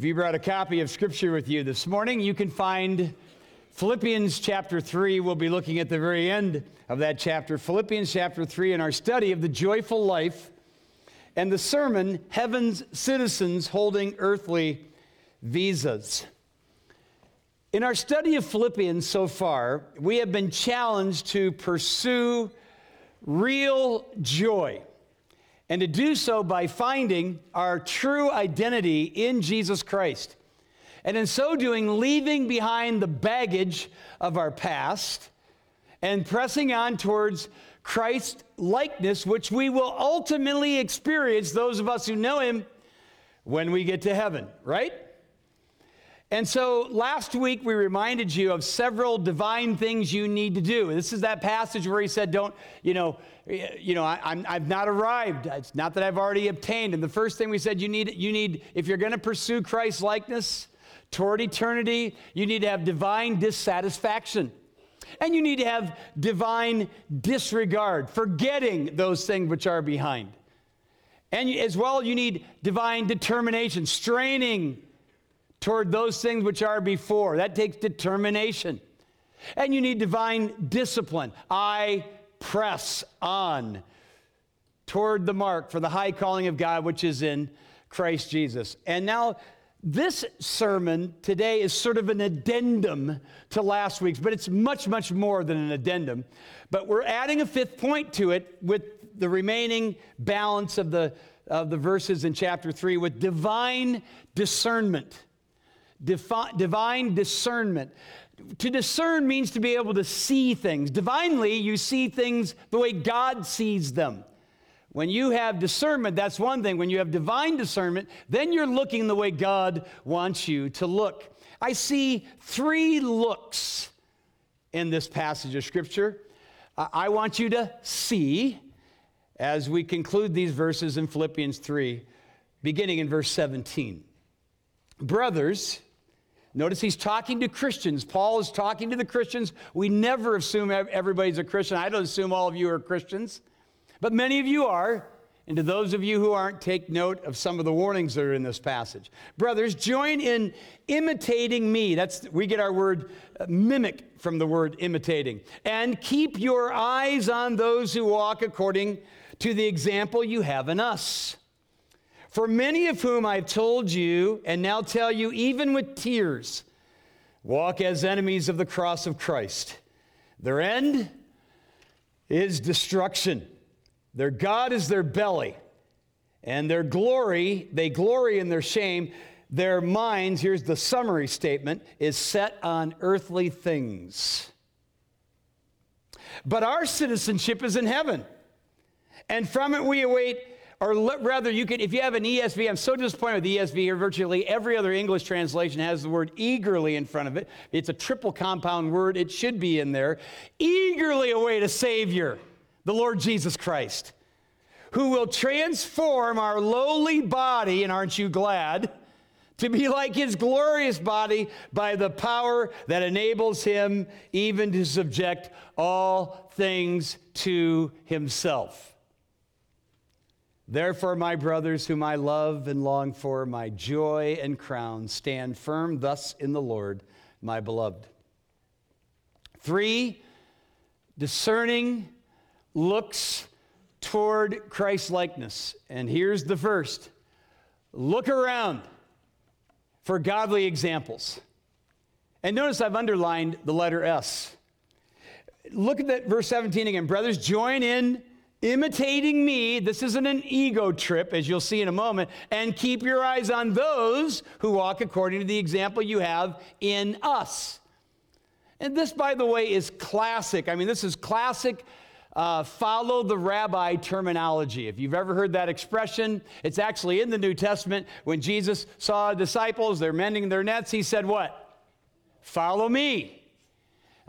If you brought a copy of Scripture with you this morning, you can find Philippians chapter 3. We'll be looking at the very end of that chapter, Philippians chapter 3, in our study of the joyful life and the sermon, Heaven's Citizens Holding Earthly Visas. In our study of Philippians so far, we have been challenged to pursue real joy and to do so by finding our true identity in Jesus Christ. And in so doing, leaving behind the baggage of our past and pressing on towards Christ likeness, which we will ultimately experience, those of us who know Him, when we get to heaven, right? And so last week we reminded you of several divine things you need to do. This is that passage where he said, Don't, you know, you know, I, am I've not arrived. It's not that I've already obtained. And the first thing we said, you need, you need, if you're going to pursue Christ's likeness toward eternity, you need to have divine dissatisfaction. And you need to have divine disregard, forgetting those things which are behind. And as well, you need divine determination, straining toward those things which are before. That takes determination. And you need divine discipline. I press on toward the mark for the high calling of God which is in Christ Jesus. And now, this sermon today is sort of an addendum to last week's, but it's much, much more than an addendum. But we're adding a fifth point to it with the remaining balance of the, of the verses in chapter 3 with divine discernment. Defi- divine discernment. To discern means to be able to see things. Divinely, you see things the way God sees them. When you have discernment, that's one thing. When you have divine discernment, then you're looking the way God wants you to look. I see three looks in this passage of Scripture. I want you to see as we conclude these verses in Philippians 3, beginning in verse 17. Brothers, Notice he's talking to Christians. Paul is talking to the Christians. We never assume everybody's a Christian. I don't assume all of you are Christians, but many of you are. And to those of you who aren't, take note of some of the warnings that are in this passage. Brothers, join in imitating me. That's we get our word uh, mimic from the word imitating. And keep your eyes on those who walk according to the example you have in us. For many of whom I've told you, and now tell you, even with tears, walk as enemies of the cross of Christ. Their end is destruction. Their God is their belly, and their glory, they glory in their shame. Their minds, here's the summary statement, is set on earthly things. But our citizenship is in heaven, and from it we await or rather, you could, if you have an ESV, I'm so disappointed with the ESV here. Virtually every other English translation has the word eagerly in front of it. It's a triple compound word, it should be in there. Eagerly await a Savior, the Lord Jesus Christ, who will transform our lowly body, and aren't you glad? To be like his glorious body by the power that enables him even to subject all things to himself. Therefore, my brothers, whom I love and long for, my joy and crown, stand firm thus in the Lord, my beloved. Three, discerning looks toward Christ likeness. And here's the first look around for godly examples. And notice I've underlined the letter S. Look at that verse 17 again. Brothers, join in imitating me. This isn't an ego trip, as you'll see in a moment. And keep your eyes on those who walk according to the example you have in us. And this, by the way, is classic. I mean, this is classic. Uh, follow the rabbi terminology. If you've ever heard that expression, it's actually in the New Testament. When Jesus saw disciples, they're mending their nets, he said, What? Follow me.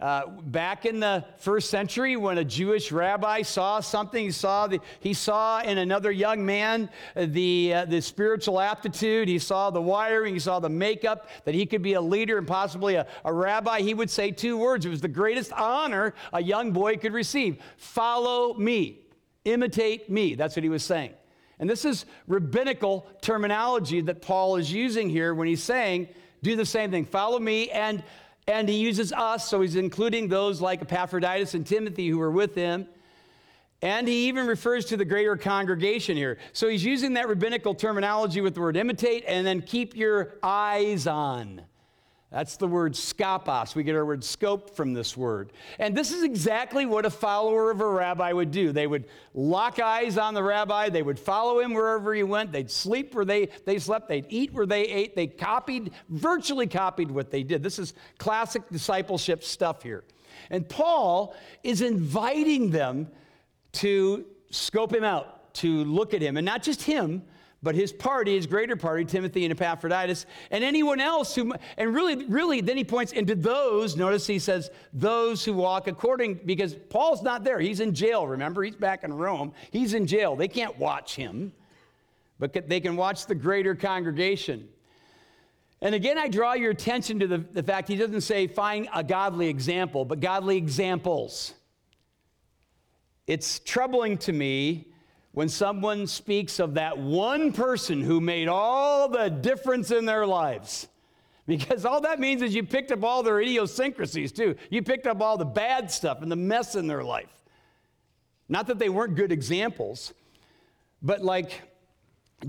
Uh, back in the first century, when a Jewish rabbi saw something, he saw, the, he saw in another young man uh, the, uh, the spiritual aptitude, he saw the wiring, he saw the makeup, that he could be a leader and possibly a, a rabbi. He would say two words. It was the greatest honor a young boy could receive Follow me, imitate me. That's what he was saying. And this is rabbinical terminology that Paul is using here when he's saying, do the same thing, follow me. And, and he uses us, so he's including those like Epaphroditus and Timothy who were with him. And he even refers to the greater congregation here. So he's using that rabbinical terminology with the word imitate and then keep your eyes on. That's the word skopos. We get our word scope from this word. And this is exactly what a follower of a rabbi would do. They would lock eyes on the rabbi, they would follow him wherever he went, they'd sleep where they, they slept, they'd eat where they ate. They copied, virtually copied what they did. This is classic discipleship stuff here. And Paul is inviting them to scope him out, to look at him, and not just him, but his party, his greater party, Timothy and Epaphroditus, and anyone else who, and really, really, then he points into those, notice he says, those who walk according, because Paul's not there. He's in jail, remember? He's back in Rome. He's in jail. They can't watch him, but they can watch the greater congregation. And again, I draw your attention to the, the fact he doesn't say find a godly example, but godly examples. It's troubling to me when someone speaks of that one person who made all the difference in their lives. Because all that means is you picked up all their idiosyncrasies too. You picked up all the bad stuff and the mess in their life. Not that they weren't good examples, but like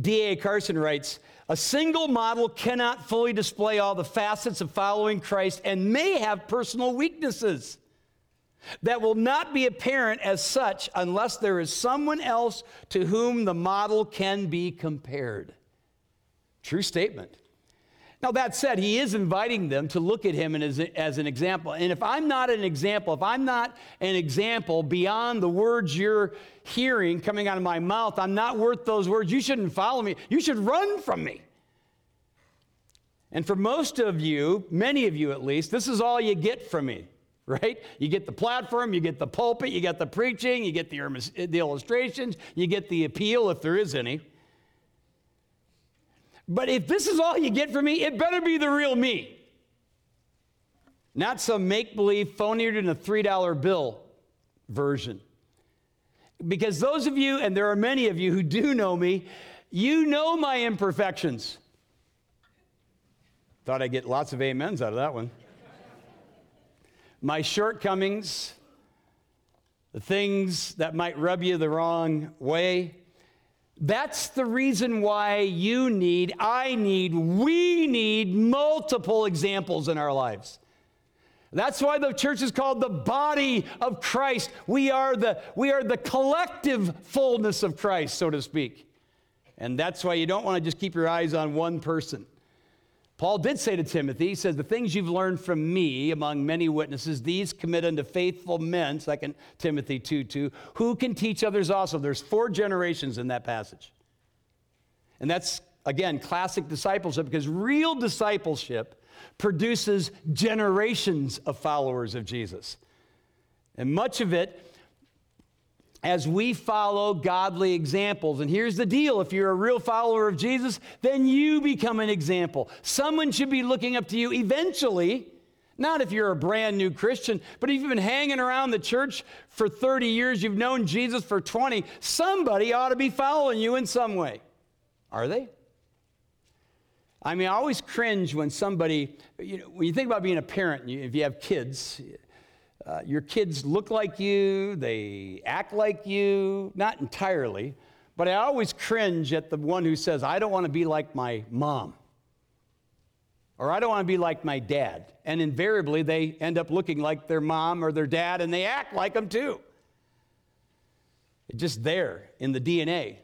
D.A. Carson writes, a single model cannot fully display all the facets of following Christ and may have personal weaknesses that will not be apparent as such unless there is someone else to whom the model can be compared. True statement. Now, that said, he is inviting them to look at him as, as an example. And if I'm not an example, if I'm not an example beyond the words you're hearing coming out of my mouth, I'm not worth those words. You shouldn't follow me. You should run from me. And for most of you, many of you at least, this is all you get from me right? You get the platform, you get the pulpit, you get the preaching, you get the, the illustrations, you get the appeal if there is any. But if this is all you get from me, it better be the real me. Not some make believe, phonier than a $3 bill version. Because those of you, and there are many of you who do know me, you know my imperfections. Thought I'd get lots of amens out of that one my shortcomings, the things that might rub you the wrong way. That's the reason why you need, I need, we need multiple examples in our lives. That's why the church is called the body of Christ. We are the, we are the collective fullness of Christ, so to speak. And that's why you don't want to just keep your eyes on one person. Paul did say to Timothy, he says, The things you've learned from me among many witnesses, these commit unto faithful men, 2 Timothy 2 2, who can teach others also. There's four generations in that passage. And that's, again, classic discipleship because real discipleship produces generations of followers of Jesus. And much of it as we follow godly examples. And here's the deal if you're a real follower of Jesus, then you become an example. Someone should be looking up to you eventually. Not if you're a brand new Christian, but if you've been hanging around the church for 30 years, you've known Jesus for 20, somebody ought to be following you in some way. Are they? I mean, I always cringe when somebody, you know, when you think about being a parent, if you have kids, uh, your kids look like you, they act like you, not entirely, but I always cringe at the one who says, I don't want to be like my mom, or I don't want to be like my dad. And invariably, they end up looking like their mom or their dad, and they act like them too. It's just there in the DNA.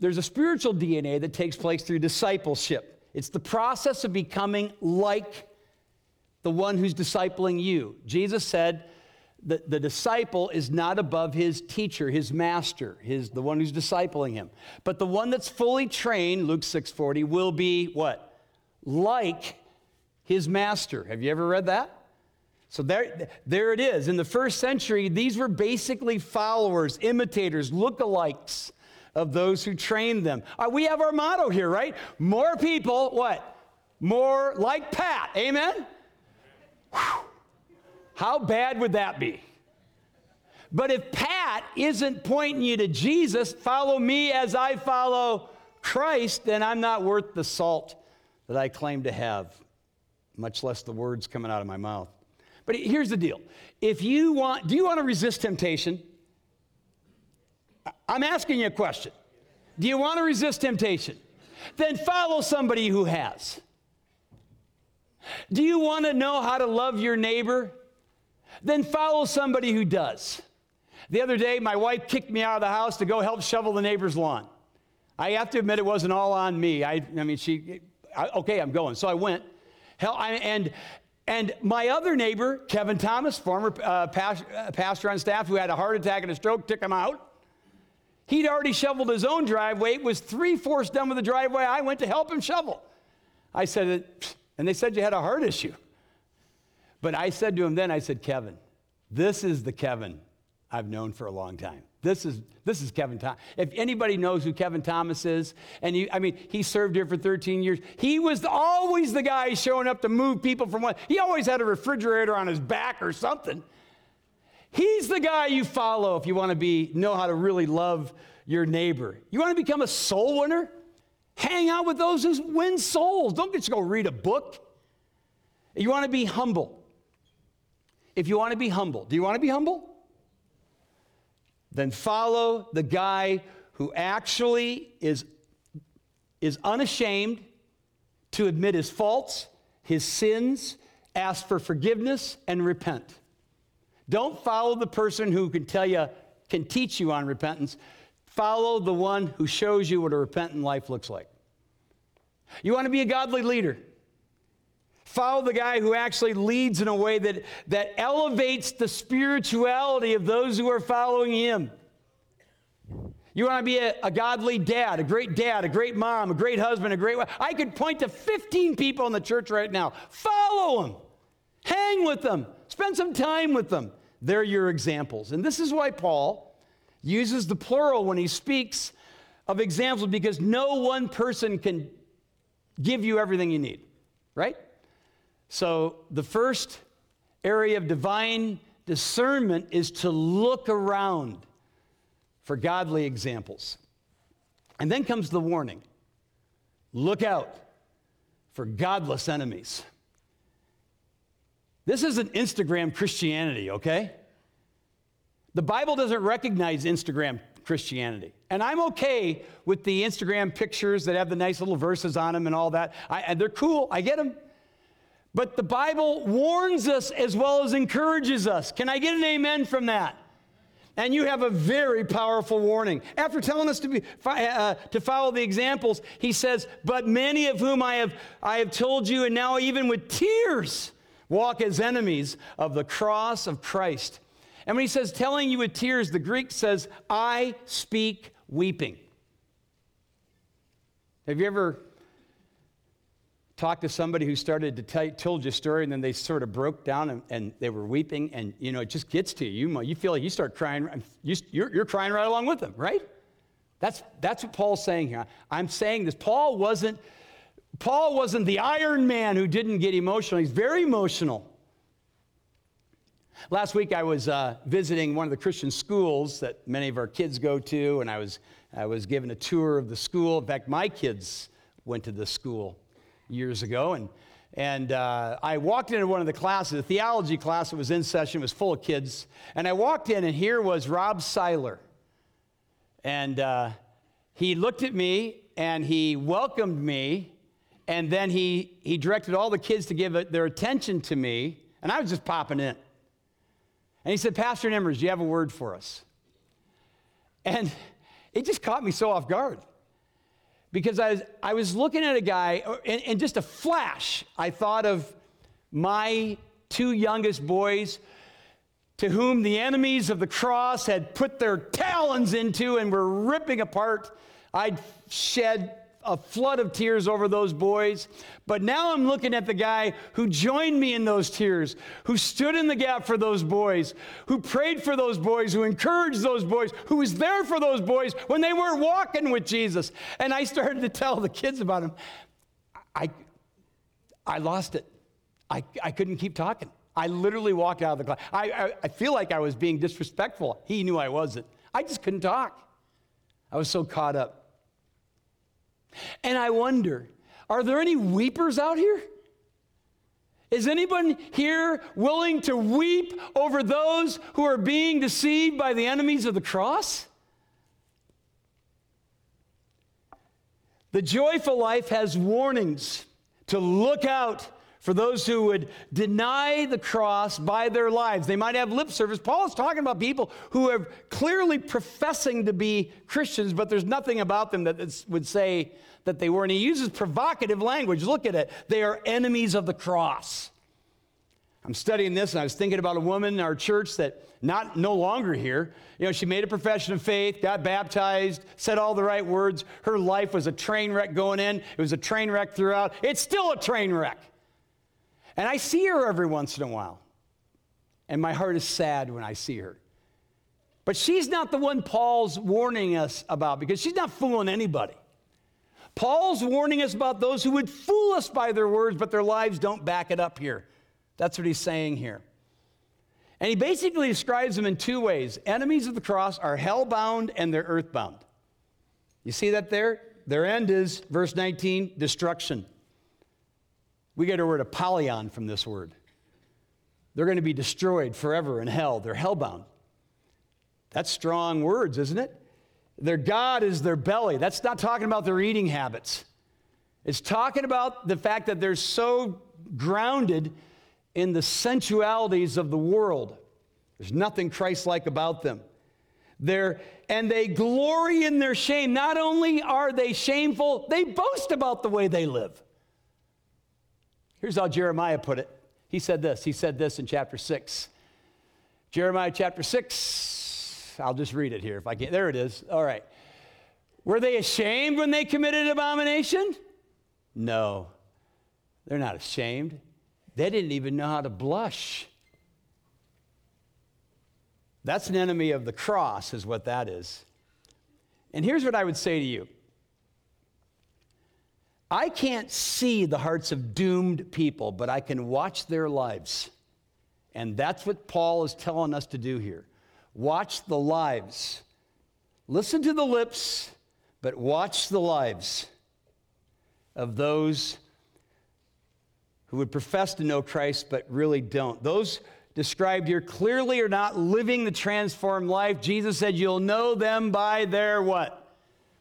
There's a spiritual DNA that takes place through discipleship. It's the process of becoming like the one who's discipling you. Jesus said that the disciple is not above his teacher, his master, his, the one who's discipling him. But the one that's fully trained, Luke 6:40, will be what? Like his master. Have you ever read that? So there, there it is. In the first century, these were basically followers, imitators, lookalikes of those who trained them. Uh, we have our motto here, right? More people, what? More like Pat. Amen? How bad would that be? But if Pat isn't pointing you to Jesus, follow me as I follow Christ, then I'm not worth the salt that I claim to have, much less the words coming out of my mouth. But here's the deal. If you want, do you want to resist temptation? I'm asking you a question. Do you want to resist temptation? Then follow somebody who has. Do you want to know how to love your neighbor? Then follow somebody who does. The other day, my wife kicked me out of the house to go help shovel the neighbor's lawn. I have to admit, it wasn't all on me. I, I mean, she, I, okay, I'm going. So I went. Hell, I, and, and my other neighbor, Kevin Thomas, former uh, uh, pastor on staff who had a heart attack and a stroke, took him out. He'd already shoveled his own driveway. It was three fourths done with the driveway. I went to help him shovel. I said, and they said you had a heart issue. But I said to him then, I said, Kevin, this is the Kevin I've known for a long time. This is, this is Kevin Thomas. If anybody knows who Kevin Thomas is, and he, I mean, he served here for 13 years. He was always the guy showing up to move people from one. He always had a refrigerator on his back or something. He's the guy you follow if you want to be know how to really love your neighbor. You want to become a soul winner? Hang out with those who win souls. Don't just go read a book. You want to be humble. If you want to be humble, do you want to be humble? Then follow the guy who actually is, is unashamed to admit his faults, his sins, ask for forgiveness, and repent. Don't follow the person who can tell you, can teach you on repentance. Follow the one who shows you what a repentant life looks like. You want to be a godly leader. Follow the guy who actually leads in a way that, that elevates the spirituality of those who are following him. You want to be a, a, godly dad, a great dad, a great mom, a great husband, a great wife. I could point to 15 people in the church right now. Follow them, hang with them, spend some time with them. They're your examples. And this is why Paul uses the plural when he speaks of examples because no one person can give you everything you need, right? So the first area of divine discernment is to look around for godly examples. And then comes the warning look out for godless enemies. This isn't Instagram Christianity, okay? The Bible doesn't recognize Instagram Christianity. And I'm okay with the Instagram pictures that have the nice little verses on them and all that. I, and they're cool, I get them. But the Bible warns us as well as encourages us. Can I get an amen from that? And you have a very powerful warning. After telling us to, be, uh, to follow the examples, he says, But many of whom I have, I have told you, and now even with tears, walk as enemies of the cross of Christ. And when he says telling you with tears, the Greek says, I speak weeping. Have you ever talked to somebody who started to tell told you a story and then they sort of broke down and, and, they were weeping and you know it just gets to you. You feel like you start crying you, you're, you're crying right along with them right? That's, that's what paul's saying here. I'm saying this. Paul wasn't paul wasn't the iron man who didn't get emotional. He's very emotional Last week, I was uh, visiting one of the Christian schools that many of our kids go to, and I was, I was given a tour of the school. In fact, my kids went to the school years ago, and, and uh, I walked into one of the classes, a theology class that was in session, was full of kids, and I walked in, and here was Rob Seiler. And uh, he looked at me, and he welcomed me, and then he, he directed all the kids to give their attention to me, and I was just popping in. And he said, Pastor Nemmers, do you have a word for us? And it just caught me so off guard because I was, I was looking at a guy, uh, and, and just a flash, I thought of my two youngest boys to whom the enemies of the cross had put their talons into and were ripping apart. I'd shed a flood of tears over those boys. But now I'm looking at the guy who joined me in those tears, who stood in the gap for those boys, who prayed for those boys, who encouraged those boys, who was there for those boys when they weren't walking with Jesus. And I started to tell the kids about him. I, I lost it. I, I couldn't keep talking. I literally walked out of the class. I, I, I feel like I was being disrespectful. He knew I wasn't. I just couldn't talk. I was so caught up. And I wonder are there any weepers out here? Is anyone here willing to weep over those who are being deceived by the enemies of the cross? The joyful life has warnings to look out for those who would deny the cross by their lives. They might have lip service. Paul is talking about people who are clearly professing to be Christians, but there's nothing about them that would say that they were. And he uses provocative language. Look at it. They are enemies of the cross. I'm studying this and I was thinking about a woman in our church that not no longer here. You know, she made a profession of faith, got baptized, said all the right words. Her life was a train wreck going in. It was a train wreck throughout. It's still a train wreck. And I see her every once in a while. And my heart is sad when I see her. But she's not the one Paul's warning us about because she's not fooling anybody. Paul's warning us about those who would fool us by their words, but their lives don't back it up here. That's what he's saying here. And he basically describes them in two ways enemies of the cross are hellbound and they're earthbound. You see that there? Their end is, verse 19, destruction. We get a word apollyon from this word. They're going to be destroyed forever in hell. They're hellbound. That's strong words, isn't it? Their God is their belly. That's not talking about their eating habits. It's talking about the fact that they're so grounded in the sensualities of the world. There's nothing Christ like about them. They're, and they glory in their shame. Not only are they shameful, they boast about the way they live. Here's how Jeremiah put it. He said this. He said this in chapter 6. Jeremiah chapter 6. I'll just read it here if I can. There it is. All right. Were they ashamed when they committed abomination? No. They're not ashamed. They didn't even know how to blush. That's an enemy of the cross, is what that is. And here's what I would say to you I can't see the hearts of doomed people, but I can watch their lives. And that's what Paul is telling us to do here. Watch the lives. Listen to the lips, but watch the lives of those who would profess to know Christ but really don't. Those described here clearly are not living the transformed life. Jesus said, You'll know them by their what?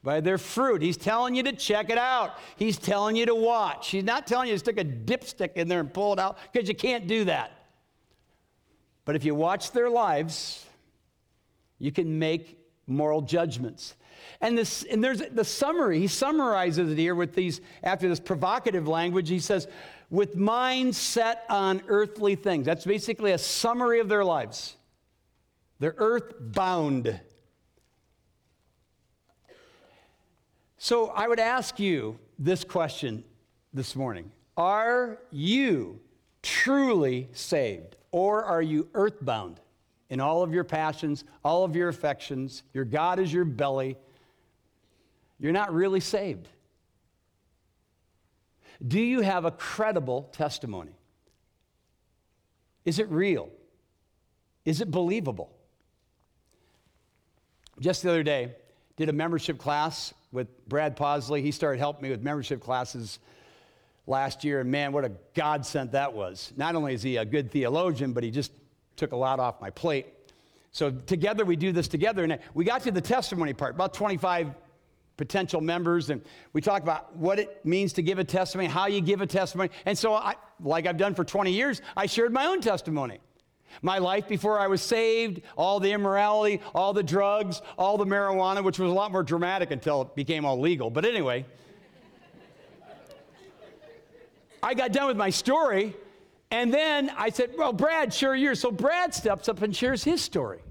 By their fruit. He's telling you to check it out. He's telling you to watch. He's not telling you to stick a dipstick in there and pull it out because you can't do that. But if you watch their lives, you can make moral judgments. And this and there's the summary. He summarizes it here with these after this provocative language. He says, "With minds set on earthly things." That's basically a summary of their lives. They're earth bound. So I would ask you this question this morning Are you truly saved, or are you earthbound in all of your passions, all of your affections? Your God is your belly. You're not really saved. Do you have a credible testimony? Is it real? Is it believable? Just the other day, did a membership class with Brad Posley. He started helping me with membership classes last year, and man, what a godsend that was. Not only is he a good theologian, but he just took a lot off my plate. So together we do this together, and we got to the testimony part, about 25 potential members, and we talk about what it means to give a testimony, how you give a testimony. And so, I, like I've done for 20 years, I shared my own testimony. My life before I was saved, all the immorality, all the drugs, all the marijuana, which was a lot more dramatic until it became all legal. But anyway, I got done with my story, and then I said, Well, Brad, share yours. So Brad steps up and shares his story.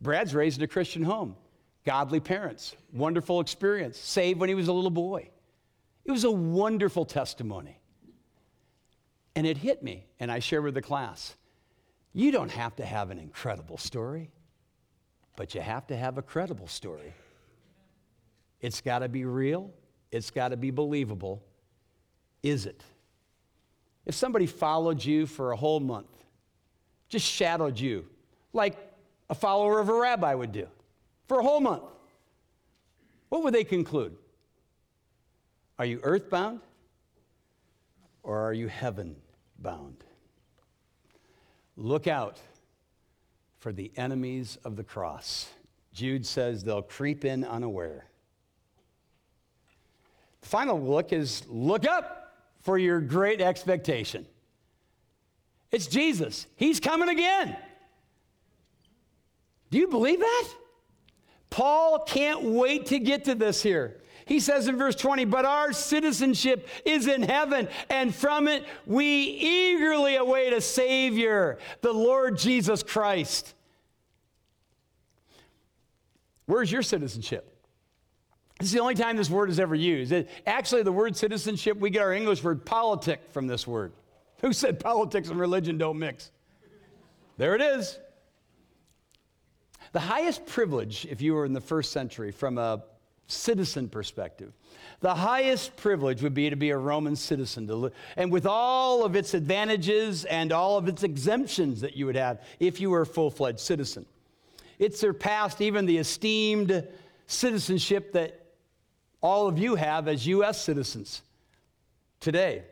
Brad's raised in a Christian home, godly parents, wonderful experience, saved when he was a little boy. It was a wonderful testimony. And it hit me, and I shared with the class. You don't have to have an incredible story, but you have to have a credible story. It's got to be real, it's got to be believable. Is it? If somebody followed you for a whole month just shadowed you, like a follower of a rabbi would do, for a whole month, what would they conclude? Are you earthbound or are you heaven bound? Look out for the enemies of the cross. Jude says they'll creep in unaware. The final look is look up for your great expectation. It's Jesus. He's coming again. Do you believe that? Paul can't wait to get to this here. He says in verse 20, but our citizenship is in heaven, and from it we eagerly await a Savior, the Lord Jesus Christ. Where's your citizenship? This is the only time this word is ever used. It, actually, the word citizenship, we get our English word politic from this word. Who said politics and religion don't mix? There it is. The highest privilege, if you were in the first century, from a citizen perspective, the highest privilege would be to be a Roman citizen, to and with all of its advantages and all of its exemptions that you would have if you were a full fledged citizen. It surpassed even the esteemed citizenship that all of you have as U.S. citizens today.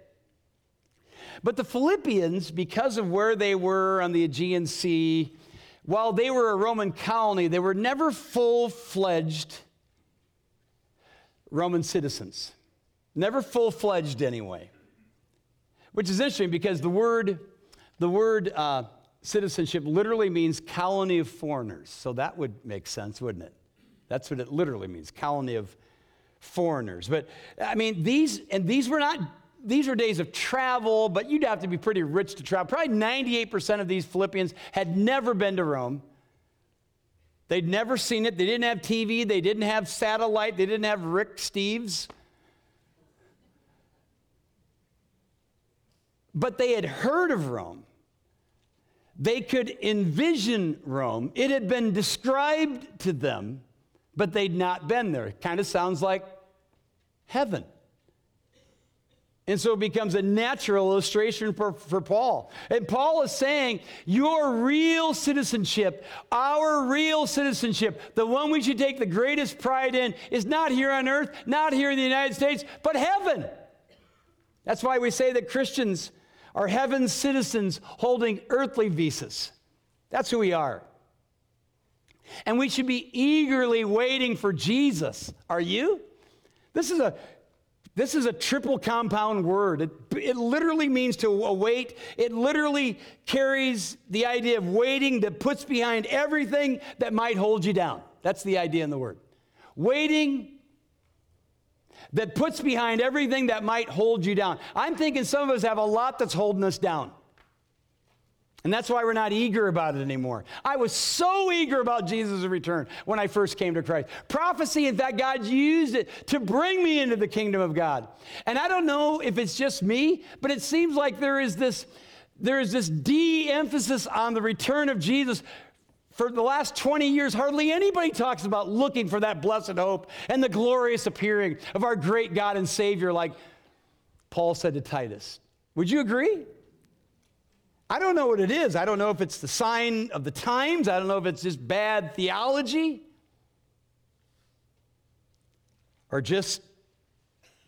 But the Philippians, because of where they were on the Aegean Sea, while they were a Roman colony, they were never full fledged Roman citizens. Never full fledged, anyway. Which is interesting because the word, the word uh, citizenship literally means colony of foreigners. So that would make sense, wouldn't it? That's what it literally means colony of foreigners. But I mean, these, and these were not these were days of travel, but you'd have to be pretty rich to travel. Probably 98% of these Philippians had never been to Rome. They'd never seen it. They didn't have TV. They didn't have satellite. They didn't have Rick Steves. But they had heard of Rome. They could envision Rome. It had been described to them, but they'd not been there. It kind of sounds like heaven. And so it becomes a natural illustration for, for Paul. And Paul is saying, Your real citizenship, our real citizenship, the one we should take the greatest pride in, is not here on earth, not here in the United States, but heaven. That's why we say that Christians are heaven's citizens holding earthly visas. That's who we are. And we should be eagerly waiting for Jesus. Are you? This is a this is a triple compound word. It, it literally means to await. It literally carries the idea of waiting that puts behind everything that might hold you down. That's the idea in the word. Waiting that puts behind everything that might hold you down. I'm thinking some of us have a lot that's holding us down. And that's why we're not eager about it anymore. I was so eager about Jesus' return when I first came to Christ. Prophecy, in fact, God used it to bring me into the kingdom of God. And I don't know if it's just me, but it seems like there is this there is this de-emphasis on the return of Jesus. For the last 20 years, hardly anybody talks about looking for that blessed hope and the glorious appearing of our great God and Savior, like Paul said to Titus. Would you agree? I don't know what it is. I don't know if it's the sign of the times. I don't know if it's just bad theology or just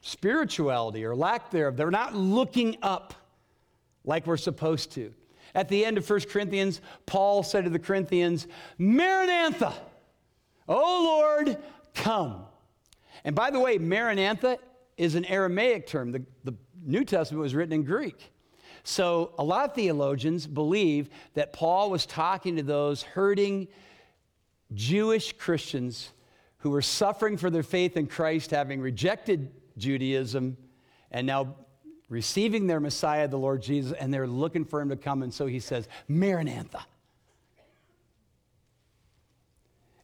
spirituality or lack thereof. They're not looking up like we're supposed to. At the end of 1 Corinthians, Paul said to the Corinthians, Maranatha, O Lord, come. And by the way, Maranatha is an Aramaic term. The, the New Testament was written in Greek. So, a lot of theologians believe that Paul was talking to those hurting Jewish Christians who were suffering for their faith in Christ, having rejected Judaism and now receiving their Messiah, the Lord Jesus, and they're looking for him to come. And so he says, Maranatha.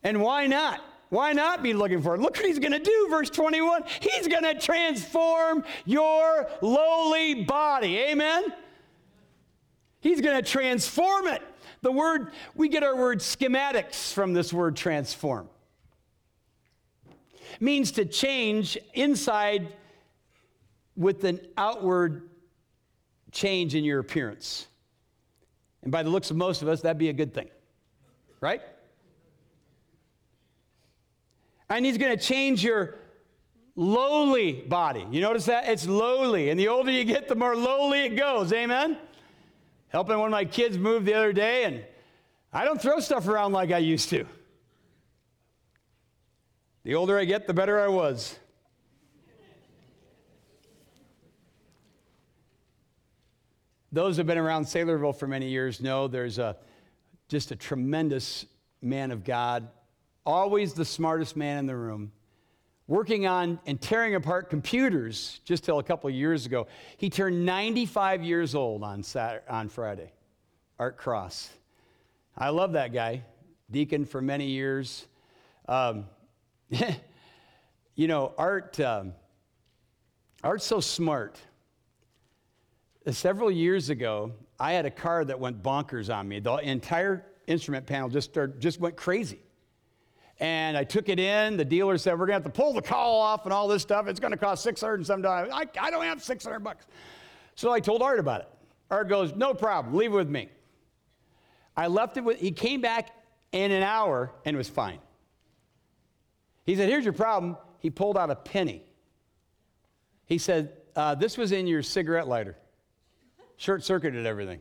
And why not? Why not be looking for it? Look what he's going to do, verse 21. He's going to transform your lowly body. Amen? He's going to transform it. The word, we get our word schematics from this word transform. Means to change inside with an outward change in your appearance. And by the looks of most of us, that'd be a good thing, right? And he's going to change your lowly body. You notice that? It's lowly. And the older you get, the more lowly it goes. Amen? Helping one of my kids move the other day, and I don't throw stuff around like I used to. The older I get, the better I was. Those who have been around Saylorville for many years know there's a, just a tremendous man of God, always the smartest man in the room, working on and tearing apart computers just till a couple years ago. He turned 95 years old on, Saturday, on Friday, Art Cross. I love that guy, deacon for many years. Um, you know, Art, um, Art's so smart several years ago, I had a car that went bonkers on me. The entire instrument panel just, started, just went crazy. And I took it in. The dealer said, We're going to have to pull the call off and all this stuff. It's going to cost 600 and some dollars. I, I don't have 600 bucks. So I told Art about it. Art goes, No problem. Leave it with me. I left it with, he came back in an hour and was fine. He said, Here's your problem. He pulled out a penny. He said, uh, This was in your cigarette lighter short circuited everything.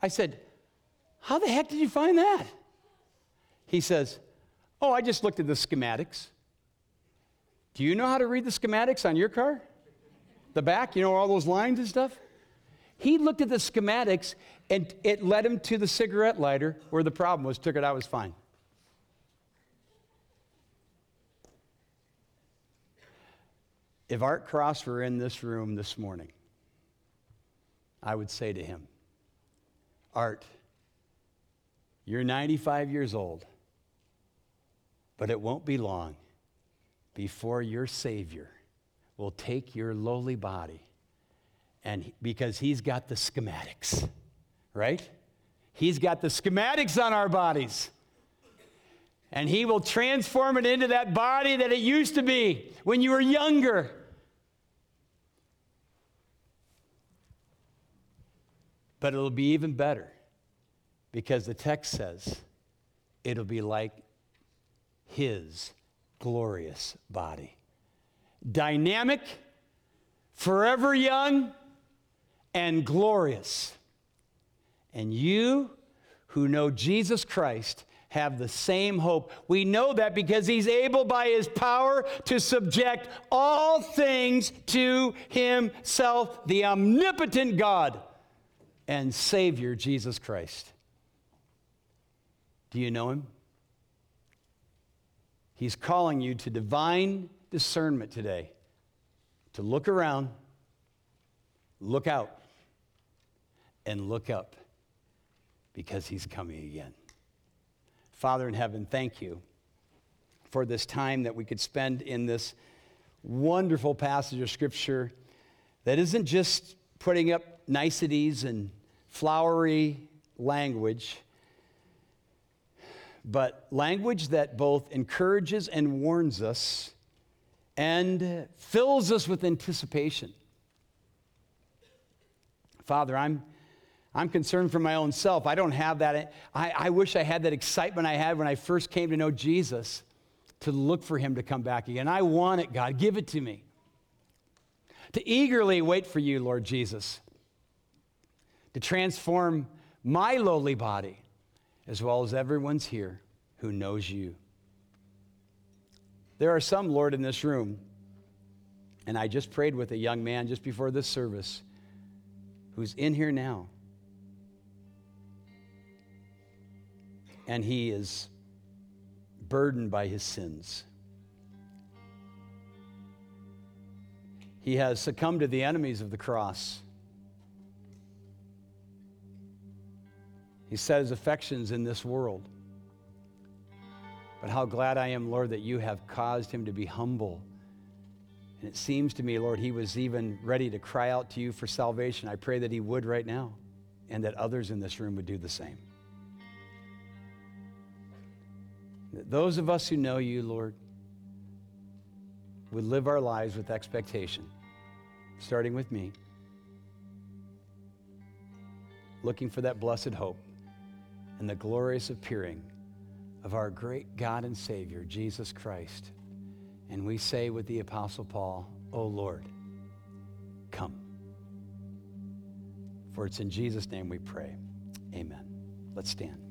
I said, How the heck did you find that? He says, Oh, I just looked at the schematics. Do you know how to read the schematics on your car? The back, you know, all those lines and stuff? He looked at the schematics and it led him to the cigarette lighter where the problem was, took it out, was fine. If Art Cross were in this room this morning, I would say to him, Art, you're 95 years old, but it won't be long before your Savior will take your lowly body and because he's got the schematics, right? He's got the schematics on our bodies. And he will transform it into that body that it used to be when you were younger. But it'll be even better because the text says it'll be like his glorious body. Dynamic, forever young, and glorious. And you who know Jesus Christ have the same hope. We know that because he's able by his power to subject all things to himself, the omnipotent God and Savior, Jesus Christ. Do you know him? He's calling you to divine discernment today, to look around, look out, and look up because he's coming again. Father in heaven, thank you for this time that we could spend in this wonderful passage of Scripture that isn't just putting up niceties and flowery language, but language that both encourages and warns us and fills us with anticipation. Father, I'm, I'm concerned for my own self. I don't have that. I, I wish I had that excitement I had when I first came to know Jesus to look for him to come back again. I want it, God. Give it to me. To eagerly wait for you, Lord Jesus to transform my lowly body, as well as everyone's here who knows you. There are some, Lord, in this room, and I just prayed with a young man just before this service who's in here now. And he is burdened by his sins. He has succumbed to the enemies of the cross. He set his affections in this world. But how glad I am, Lord, that you have caused him to be humble. And it seems to me, Lord, he was even ready to cry out to you for salvation. I pray that he would right now and that others in this room would do the same. That those of us who know you, Lord, would live our lives with expectation, starting with me. looking for that blessed hope and the glorious appearing of our great God and Savior, Jesus Christ. And we say with the Apostle Paul, O Lord, come. For it's in Jesus' name we pray. Amen. Let's stand.